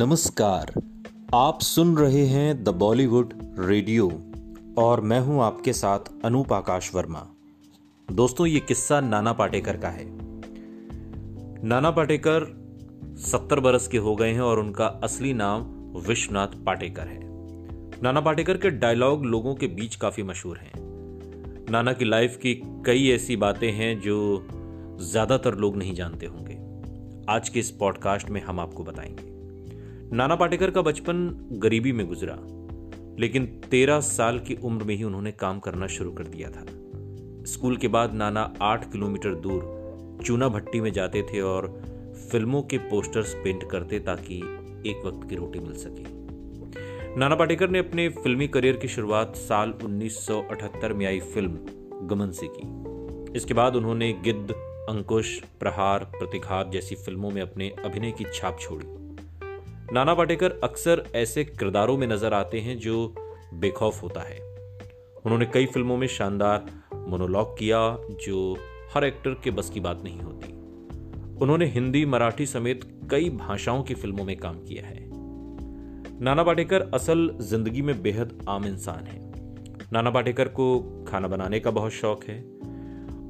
नमस्कार। आप सुन रहे हैं द बॉलीवुड रेडियो और मैं हूँ आपके साथ अनूप आकाश वर्मा। दोस्तों, ये किस्सा नाना पाटेकर का है। नाना पाटेकर सत्तर बरस के हो गए हैं और उनका असली नाम विश्वनाथ पाटेकर है। नाना पाटेकर के डायलॉग लोगों के बीच काफ़ी मशहूर हैं। नाना की लाइफ की कई ऐसी बातें हैं जो ज़्यादातर लोग नहीं जानते होंगे। आज के इस पॉडकास्ट में हम आपको बताएँगे। नाना पाटेकर का बचपन गरीबी में गुजरा, लेकिन तेरह साल की उम्र में ही उन्होंने काम करना शुरू कर दिया था। स्कूल के बाद नाना आठ किलोमीटर दूर चूना भट्टी में जाते थे और फ़िल्मों के पोस्टर्स पेंट करते ताकि एक वक्त की रोटी मिल सके। नाना पाटेकर ने अपने फिल्मी करियर की शुरुआत साल 1978 में आई फ़िल्म गमन से की। इसके बाद उन्होंने गिद्ध, अंकुश, प्रहार, प्रतिघात जैसी फ़िल्मों में अपने अभिनय की छाप छोड़ी। नाना पाटेकर अक्सर ऐसे किरदारों में नज़र आते हैं जो बेखौफ होता है। उन्होंने कई फ़िल्मों में शानदार मोनोलॉग किया जो हर एक्टर के बस की बात नहीं होती। उन्होंने हिंदी, मराठी समेत कई भाषाओं की फ़िल्मों में काम किया है। नाना पाटेकर असल ज़िंदगी में बेहद आम इंसान है। नाना पाटेकर को खाना बनाने का बहुत शौक है।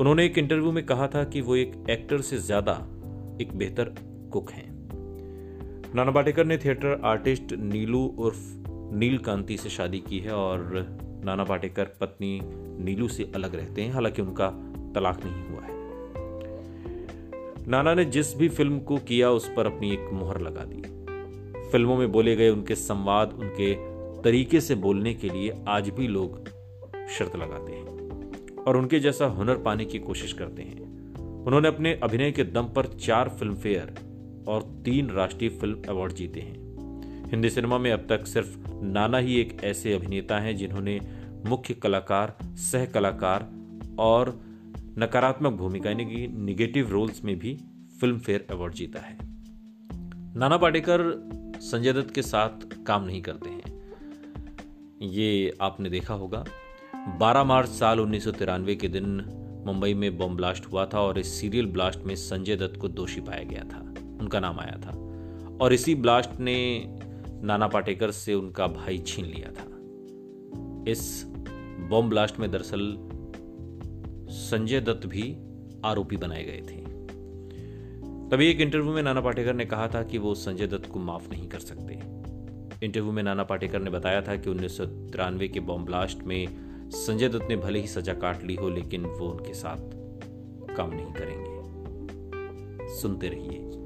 उन्होंने एक इंटरव्यू में कहा था कि वो एक एक्टर से ज़्यादा एक बेहतर कुक हैं। नाना पाटेकर ने थिएटर आर्टिस्ट नीलू उर्फ़ नील कांति से शादी की है और नाना पाटेकर पत्नी नीलू से अलग रहते हैं, हालाँकि उनका तलाक नहीं हुआ है। नाना ने जिस भी फ़िल्म को किया, उस पर अपनी एक मुहर लगा दी। फ़िल्मों में बोले गए उनके संवाद, उनके तरीके से बोलने के लिए आज भी लोग शर्त लगाते हैं और उनके जैसा हुनर पाने की कोशिश करते हैं। उन्होंने अपने अभिनय के दम पर चार फ़िल्म फेयर और तीन राष्ट्रीय फ़िल्म अवार्ड जीते हैं। हिंदी सिनेमा में अब तक सिर्फ़ नाना ही एक ऐसे अभिनेता हैं जिन्होंने मुख्य कलाकार, सह कलाकार और नकारात्मक भूमिका, यानी कि निगेटिव रोल्स में भी फ़िल्म फेयर अवार्ड जीता है। नाना पाटेकर संजय दत्त के साथ काम नहीं करते हैं। ये आपने देखा होगा। 12 मार्च साल उन्नीस सौ तिरानवे के दिन मुंबई में बम ब्लास्ट हुआ था और इस सीरियल ब्लास्ट में संजय दत्त को दोषी पाया गया था। उनका नाम आया था। और इसी ब्लास्ट ने नाना पाटेकर से उनका भाई छीन लिया था। इस बॉम्ब ब्लास्ट में दरअसल संजय दत्त भी आरोपी बनाए गए थे। तभी एक इंटरव्यू में नाना पाटेकर ने कहा था कि वो संजय दत्त को माफ़ नहीं कर सकते। इंटरव्यू में नाना पाटेकर ने बताया था कि उन्नीस सौ तिरानवे के बॉम्ब ब्लास्ट में संजय दत्त ने भले ही सजा काट ली हो, लेकिन वो उनके साथ काम नहीं करेंगे। सुनते रहिए।